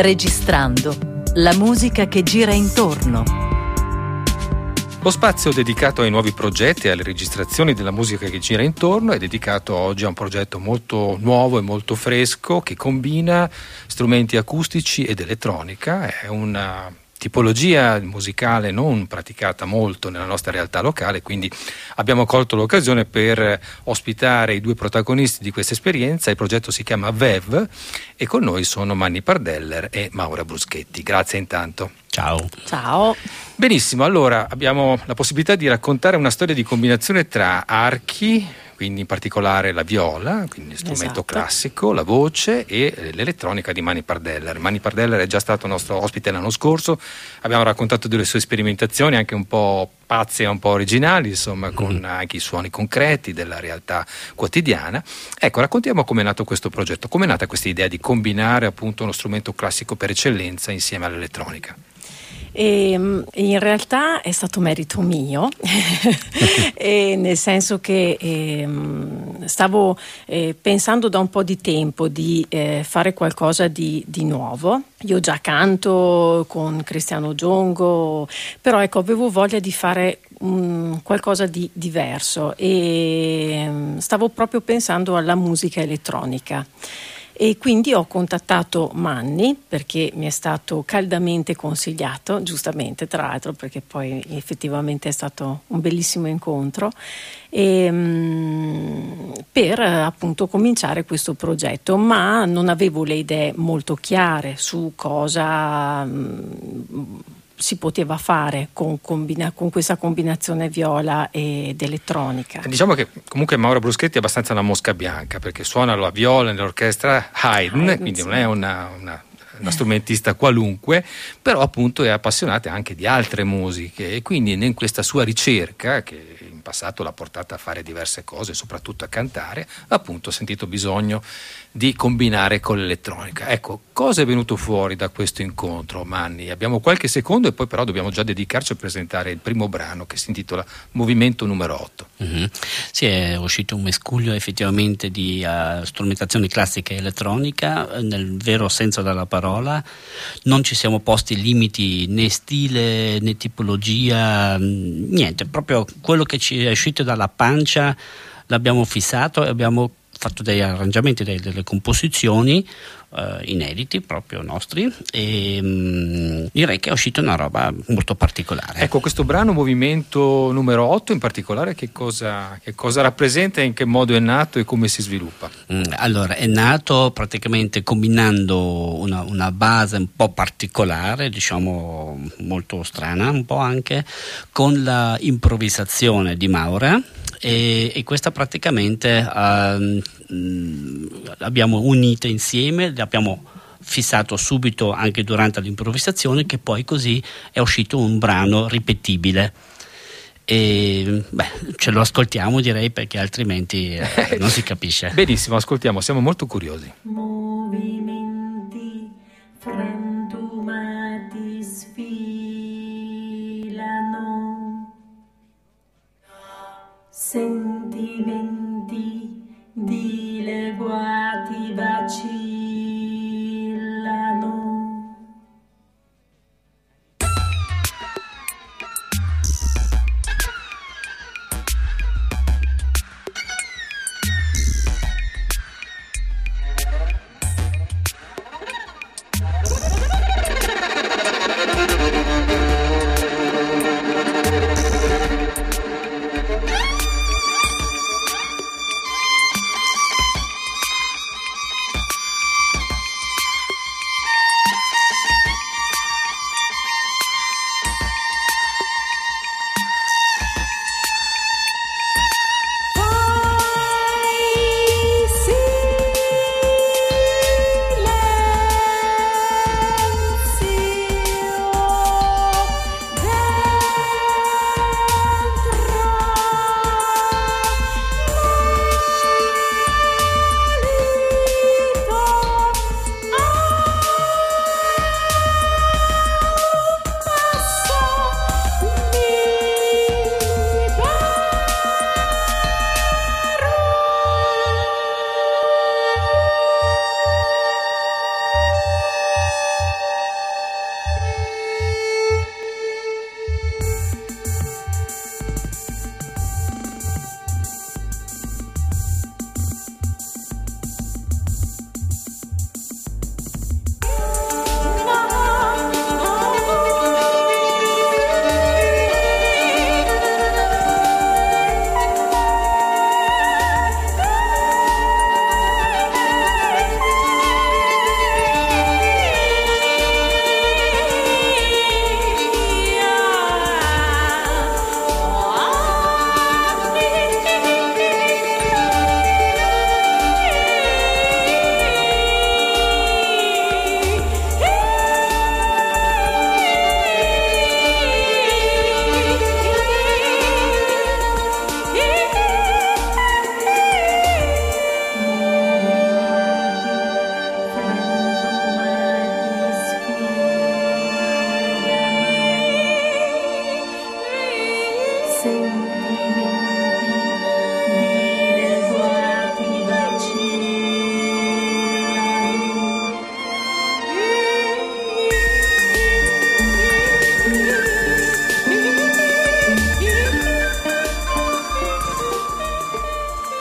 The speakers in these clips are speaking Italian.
Registrando la musica che gira intorno. Lo spazio dedicato ai nuovi progetti e alle registrazioni della musica che gira intorno è dedicato oggi a un progetto molto nuovo e molto fresco che combina strumenti acustici ed elettronica. È una tipologia musicale non praticata molto nella nostra realtà locale, quindi abbiamo colto l'occasione per ospitare i due protagonisti di questa esperienza. Il progetto si chiama VEV e con noi sono Manni Pardeller e Maura Bruschetti. Grazie intanto. Ciao. Ciao. Benissimo, allora abbiamo la possibilità di raccontare una storia di combinazione tra archi, quindi in particolare la viola, quindi strumento Esatto. classico, la voce e eh, l'elettronica di Mani Pardeller. Mani Pardeller è già stato nostro ospite l'anno scorso, abbiamo raccontato delle sue sperimentazioni anche un po' pazze e un po' originali, insomma, con anche i suoni concreti della realtà quotidiana. Ecco, raccontiamo come è nato questo progetto, come è nata questa idea di combinare appunto uno strumento classico per eccellenza insieme all'elettronica. E, mm, in realtà è stato merito mio, nel senso che ehm, stavo eh, pensando da un po' di tempo di eh, fare qualcosa di, di nuovo. Io già canto con Cristiano Giongo, però ecco, avevo voglia di fare mm, qualcosa di diverso e mm, stavo proprio pensando alla musica elettronica. E quindi ho contattato Manni perché mi è stato caldamente consigliato, giustamente tra l'altro perché poi effettivamente è stato un bellissimo incontro, e, mm, per appunto cominciare questo progetto, ma non avevo le idee molto chiare su cosa mm, si poteva fare con, combina- con questa combinazione viola ed elettronica. Diciamo che comunque Mauro Bruschetti è abbastanza una mosca bianca perché suona la viola nell'orchestra Haydn, Haydn, quindi sì. non è una, una- una strumentista qualunque, però appunto è appassionata anche di altre musiche e quindi in questa sua ricerca, che passato l'ha portata a fare diverse cose, soprattutto a cantare, appunto ha sentito bisogno di combinare con l'elettronica. Ecco, cosa è venuto fuori da questo incontro, Manni? Abbiamo qualche secondo e poi però dobbiamo già dedicarci a presentare il primo brano che si intitola Movimento numero 8. Mhm. Sì, è uscito un mescuglio effettivamente di eh, strumentazione classica e elettronica, eh, nel vero senso della parola. Non ci siamo posti limiti né stile né tipologia, niente, proprio quello che ci è uscito dalla pancia l'abbiamo fissato e abbiamo fatto degli arrangiamenti, delle, delle composizioni eh, inediti proprio nostri e mh, direi che è uscita una roba molto particolare. Ecco, questo brano Movimento numero 8 in particolare che cosa, che cosa rappresenta, in che modo è nato e come si sviluppa? Mm, Allora, è nato praticamente combinando una, una base un po' particolare, diciamo molto strana, un po' anche, con la improvvisazione di Maura. E, e questa praticamente ehm, mm, l'abbiamo unita insieme, l'abbiamo fissato subito anche durante l'improvvisazione, che poi così è uscito un brano ripetibile. E beh, ce lo ascoltiamo direi perché altrimenti eh, non si capisce. Benissimo, ascoltiamo, siamo molto curiosi. Movimenti frantumati sentimenti dileguati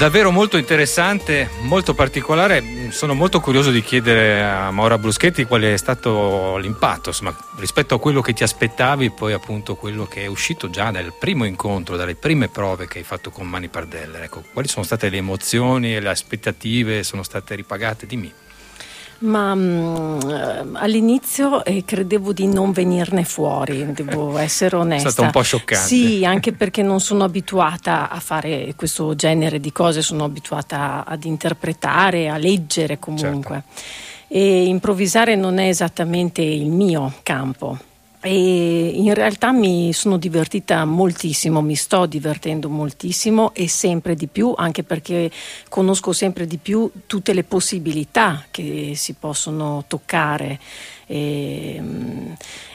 Davvero molto interessante, molto particolare. Sono molto curioso di chiedere a Maura Bruschetti qual è stato l'impatto, insomma, rispetto a quello che ti aspettavi, poi appunto quello che è uscito già dal primo incontro, dalle prime prove che hai fatto con Mani Pardeller. Ecco, quali sono state le emozioni e le aspettative? Sono state ripagate? Dimmi. Ma mh, eh, all'inizio eh, credevo di non venirne fuori, devo essere onesta. È stato un po' scioccante. Sì, anche perché non sono abituata a fare questo genere di cose, sono abituata ad interpretare, a leggere comunque. Certo. E improvvisare non è esattamente il mio campo. E in realtà mi sono divertita moltissimo, mi sto divertendo moltissimo e sempre di più, anche perché conosco sempre di più tutte le possibilità che si possono toccare. E,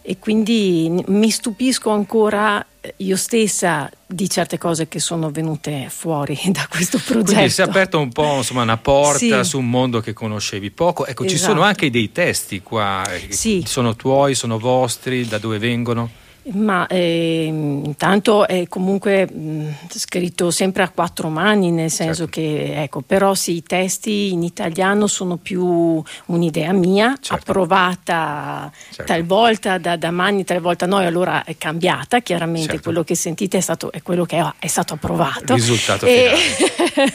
e quindi mi stupisco ancora io stessa di certe cose che sono venute fuori da questo progetto. Quindi si è aperto un po' insomma, una porta sì. su un mondo che conoscevi poco. Ecco, esatto. ci sono anche dei testi qua, eh, sì. sono tuoi, sono vostri, da dove vengono? Ma eh, intanto è comunque mh, scritto sempre a quattro mani, nel senso certo. che, ecco, però sì, i testi in italiano sono più un'idea mia, certo. approvata certo. talvolta da, da Mani, talvolta no, e allora è cambiata, chiaramente certo. quello che sentite è, stato, è quello che è, è stato approvato. Risultato e...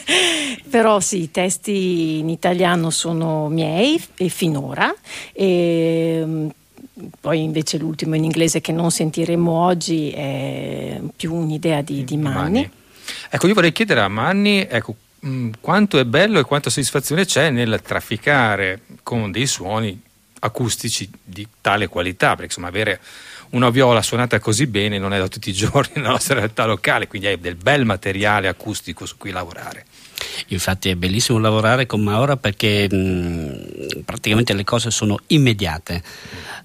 però sì, i testi in italiano sono miei e finora. E, poi invece l'ultimo in inglese che non sentiremo oggi è più un'idea di, di Manni. Manni. Ecco, io vorrei chiedere a Manni ecco, mh, quanto è bello e quanta soddisfazione c'è nel trafficare con dei suoni acustici di tale qualità, perché insomma avere una viola suonata così bene non è da tutti i giorni nella nostra realtà locale, quindi hai del bel materiale acustico su cui lavorare. Infatti è bellissimo lavorare con Maura perché mh, praticamente le cose sono immediate.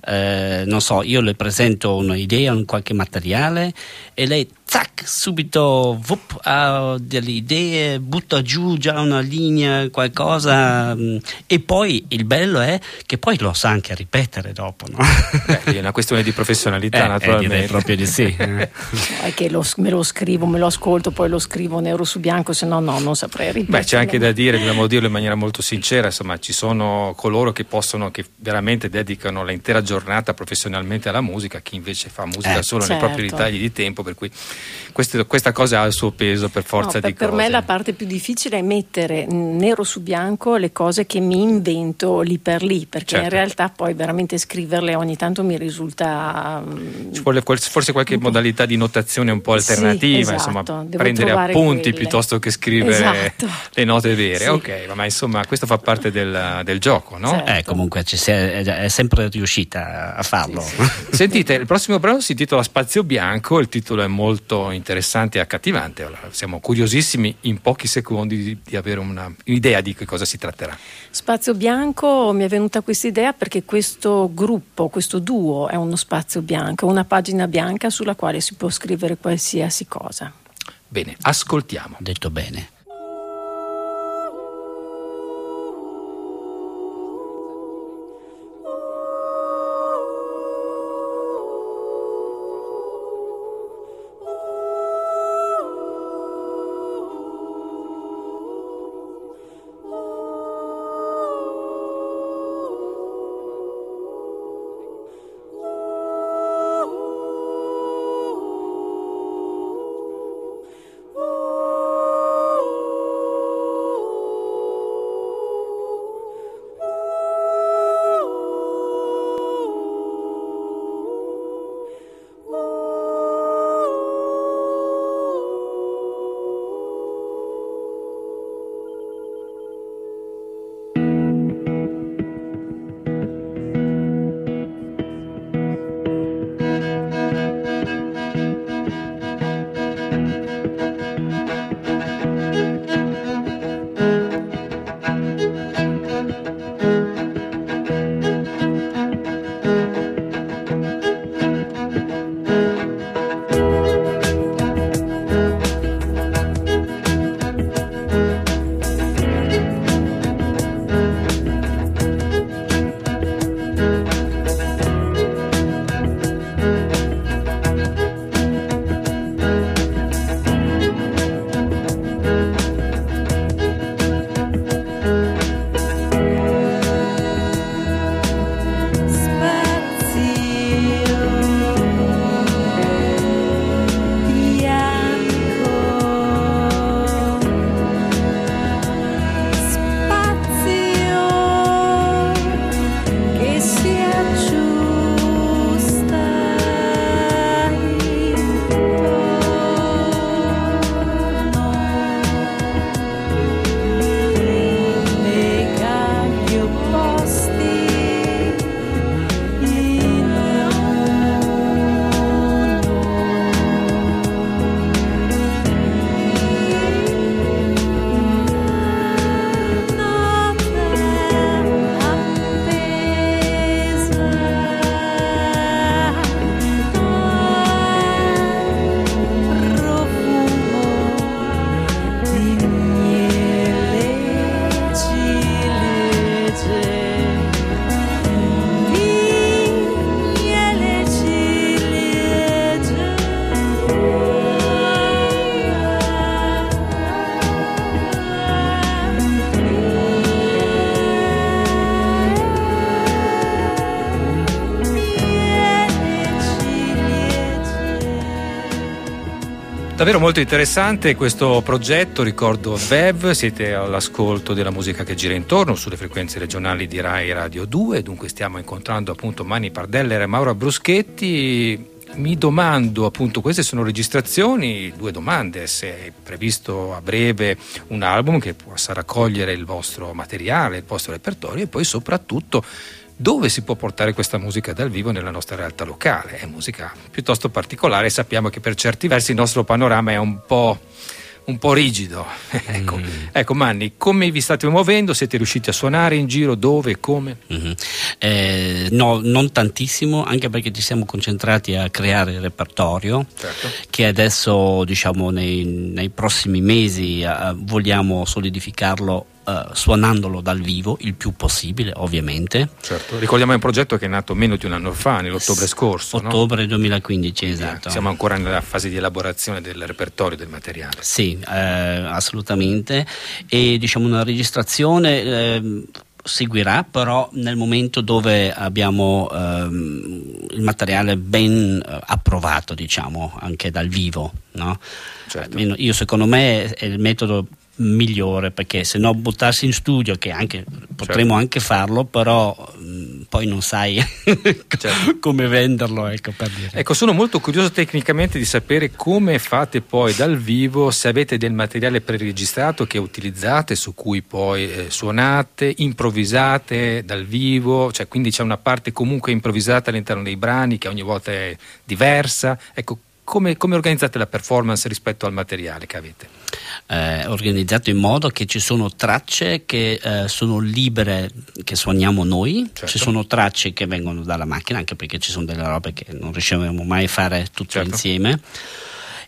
Eh, non so, io le presento un'idea, un qualche materiale e lei zac, subito vup, ha delle idee, butta giù già una linea, qualcosa mm, e poi il bello è che poi lo sa anche ripetere dopo. No? Beh, è una questione di professionalità eh, naturalmente. Eh, proprio di sì. è che lo, me lo scrivo, me lo ascolto, poi lo scrivo nero su bianco, se no no, non saprei ripetere. Beh, c'è anche da dire, dobbiamo dirlo in maniera molto sincera, insomma ci sono coloro che possono, che veramente dedicano l'intera giornata professionalmente alla musica, chi invece fa musica eh, solo certo. nei propri certo. ritagli di tempo, per cui questo, questa cosa ha il suo peso per forza no, di per cose. Per me la parte più difficile è mettere nero su bianco le cose che mi invento lì per lì, perché certo. in realtà poi veramente scriverle ogni tanto mi risulta... Mm, Ci vuole forse qualche modalità di notazione un po' alternativa, sì, esatto. insomma, prendere appunti quelle. piuttosto che scrivere esatto. Le note vere. Sì. Ok, ma insomma questo fa parte del, del gioco, no? Certo. Eh, comunque è, è, sempre riuscita a farlo. Sì, Sentite, il prossimo brano si intitola Spazio Bianco, il titolo è molto interessante e accattivante. Allora, siamo curiosissimi in pochi secondi di, di avere una, un'idea di che cosa si tratterà. Spazio bianco mi è venuta questa idea perché questo gruppo, questo duo è uno spazio bianco, una pagina bianca sulla quale si può scrivere qualsiasi cosa. Bene, ascoltiamo. Detto bene. Davvero molto interessante questo progetto, ricordo VEV, siete all'ascolto della musica che gira intorno sulle frequenze regionali di Rai Radio 2, dunque stiamo incontrando appunto Mani Pardeller e Maura Bruschetti. Mi domando appunto, queste sono registrazioni, due domande, se è previsto a breve un album che possa raccogliere il vostro materiale, il vostro repertorio e poi soprattutto dove si può portare questa musica dal vivo nella nostra realtà locale. È musica piuttosto particolare, sappiamo che per certi versi il nostro panorama è un po' un po' rigido. ecco. Mm. ecco, Manni, come vi state muovendo? Siete riusciti a suonare in giro? Dove? Come? Mm-hmm. Eh, no, non tantissimo, anche perché ci siamo concentrati a creare il repertorio, certo. che adesso, diciamo, nei, nei prossimi mesi uh, vogliamo solidificarlo Uh, suonandolo dal vivo il più possibile, ovviamente. Certo. Ricordiamo un progetto che è nato meno di un anno fa, nell'ottobre scorso. Ottobre no? 2015, esatto. Siamo ancora nella fase di elaborazione del repertorio del materiale. Sì, eh, assolutamente. E diciamo una registrazione. Eh, seguirà però nel momento dove abbiamo ehm, il materiale ben eh, approvato diciamo anche dal vivo no? certo. io secondo me è il metodo migliore perché se no buttarsi in studio che anche, potremmo certo. anche farlo però mh, poi non sai certo. come venderlo ecco, ecco sono molto curioso tecnicamente di sapere come fate poi dal vivo se avete del materiale preregistrato che utilizzate su cui poi eh, suonate improvvisate dal vivo cioè quindi c'è una parte comunque improvvisata all'interno dei brani che ogni volta è diversa ecco come, come organizzate la performance rispetto al materiale che avete? eh, organizzato in modo che ci sono tracce che eh, sono libere, che suoniamo noi, certo. ci sono tracce che vengono dalla macchina, anche perché ci sono delle robe che non riusciamo mai a fare tutte certo. insieme.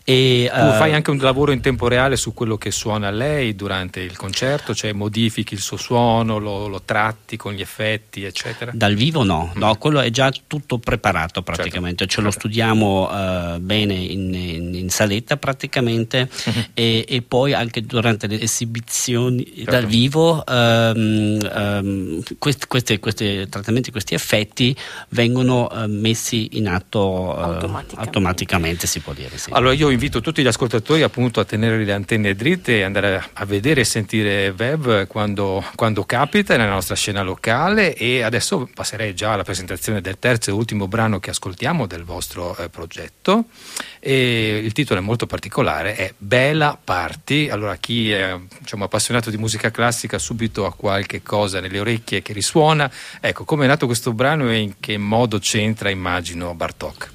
E, tu uh, fai anche un lavoro in tempo reale su quello che suona lei durante il concerto, cioè modifichi il suo suono, lo, lo tratti con gli effetti, eccetera? Dal vivo no, mm. no quello è già tutto preparato praticamente, certo. ce lo certo. studiamo uh, bene in, in, in, saletta praticamente mm-hmm. e, e, poi anche durante le esibizioni certo. dal vivo um, um, questi, questi, questi, trattamenti, questi effetti vengono uh, messi in atto automaticamente. automaticamente. si può dire. Sì. Allora io invito tutti gli ascoltatori appunto a tenere le antenne dritte e andare a vedere e sentire Web quando, quando capita nella nostra scena locale. E adesso passerei già alla presentazione del terzo e ultimo brano che ascoltiamo del vostro eh, progetto. E il titolo è molto particolare, è Bella Party, allora chi è diciamo, appassionato di musica classica subito ha qualche cosa nelle orecchie che risuona, ecco come è nato questo brano e in che modo c'entra immagino Bartok.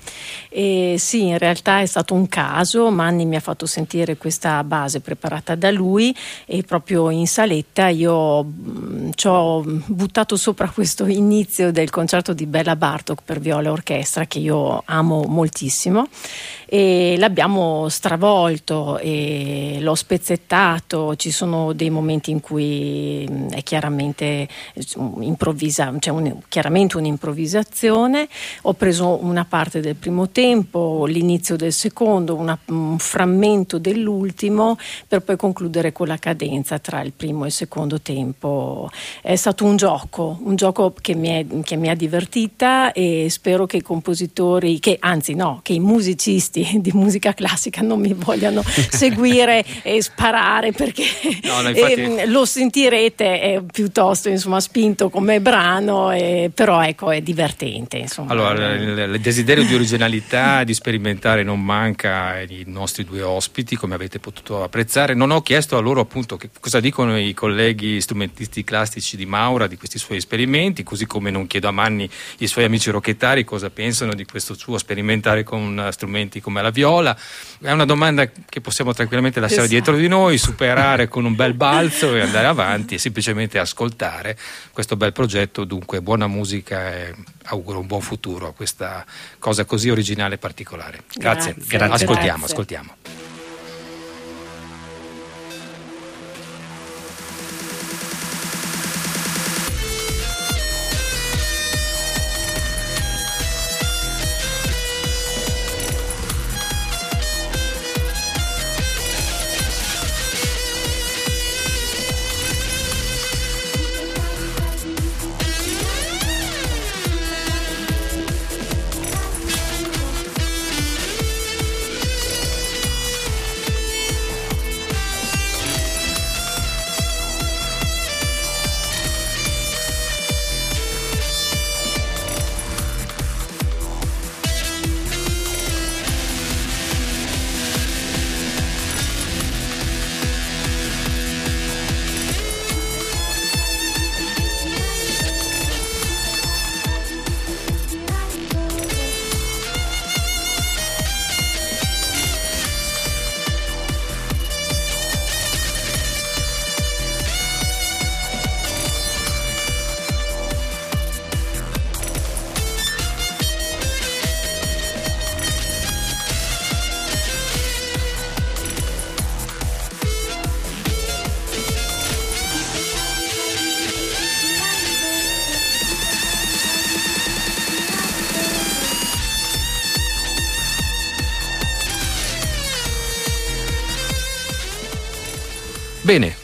E sì, in realtà è stato un caso, Manni mi ha fatto sentire questa base preparata da lui e proprio in saletta io mm, ci ho buttato sopra questo inizio del concerto di Bella Bartok per viola e orchestra che io amo moltissimo e l'abbiamo stravolto e l'ho spezzettato, ci sono dei momenti in cui è chiaramente improvvisa, cioè un, chiaramente un'improvvisazione, ho preso una parte del primo tempo, l'inizio del secondo, una, un frammento dell'ultimo per poi concludere con la cadenza tra il primo e il secondo tempo. È stato un gioco, un gioco che mi, è, che mi ha divertita e spero che i compositori, che anzi no, che i musicisti artisti di musica classica non mi vogliano seguire e sparare perché no, no, infatti... eh, lo sentirete piuttosto insomma, spinto come brano, eh, però ecco è divertente. Insomma. Allora, il, il desiderio di originalità, di sperimentare non manca ai nostri due ospiti, come avete potuto apprezzare. Non ho chiesto a loro appunto che cosa dicono i colleghi strumentisti classici di Maura di questi suoi esperimenti, così come non chiedo a Manni i suoi amici rocchettari cosa pensano di questo suo sperimentare con strumenti come come la viola? È una domanda che possiamo tranquillamente lasciare esatto. dietro di noi, superare con un bel balzo e andare avanti e semplicemente ascoltare questo bel progetto. Dunque, buona musica e auguro un buon futuro a questa cosa così originale e particolare. Grazie. Grazie. Grazie. Ascoltiamo, Grazie. ascoltiamo.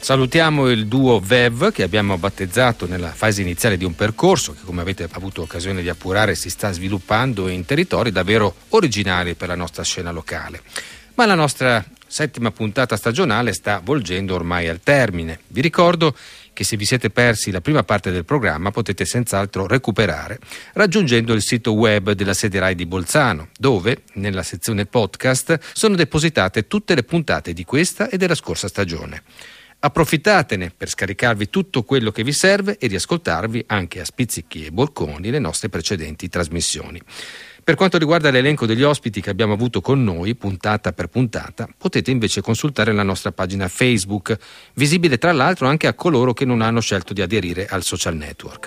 Salutiamo il duo VEV che abbiamo battezzato nella fase iniziale di un percorso che come avete avuto occasione di appurare si sta sviluppando in territori davvero originali per la nostra scena locale. Ma la nostra settima puntata stagionale sta volgendo ormai al termine. Vi ricordo che se vi siete persi la prima parte del programma potete senz'altro recuperare raggiungendo il sito web della sede RAI di Bolzano, dove nella sezione podcast sono depositate tutte le puntate di questa e della scorsa stagione. Approfittatene per scaricarvi tutto quello che vi serve e riascoltarvi anche a spizzichi e bocconi le nostre precedenti trasmissioni. Per quanto riguarda l'elenco degli ospiti che abbiamo avuto con noi, puntata per puntata, potete invece consultare la nostra pagina Facebook, visibile tra l'altro anche a coloro che non hanno scelto di aderire al social network.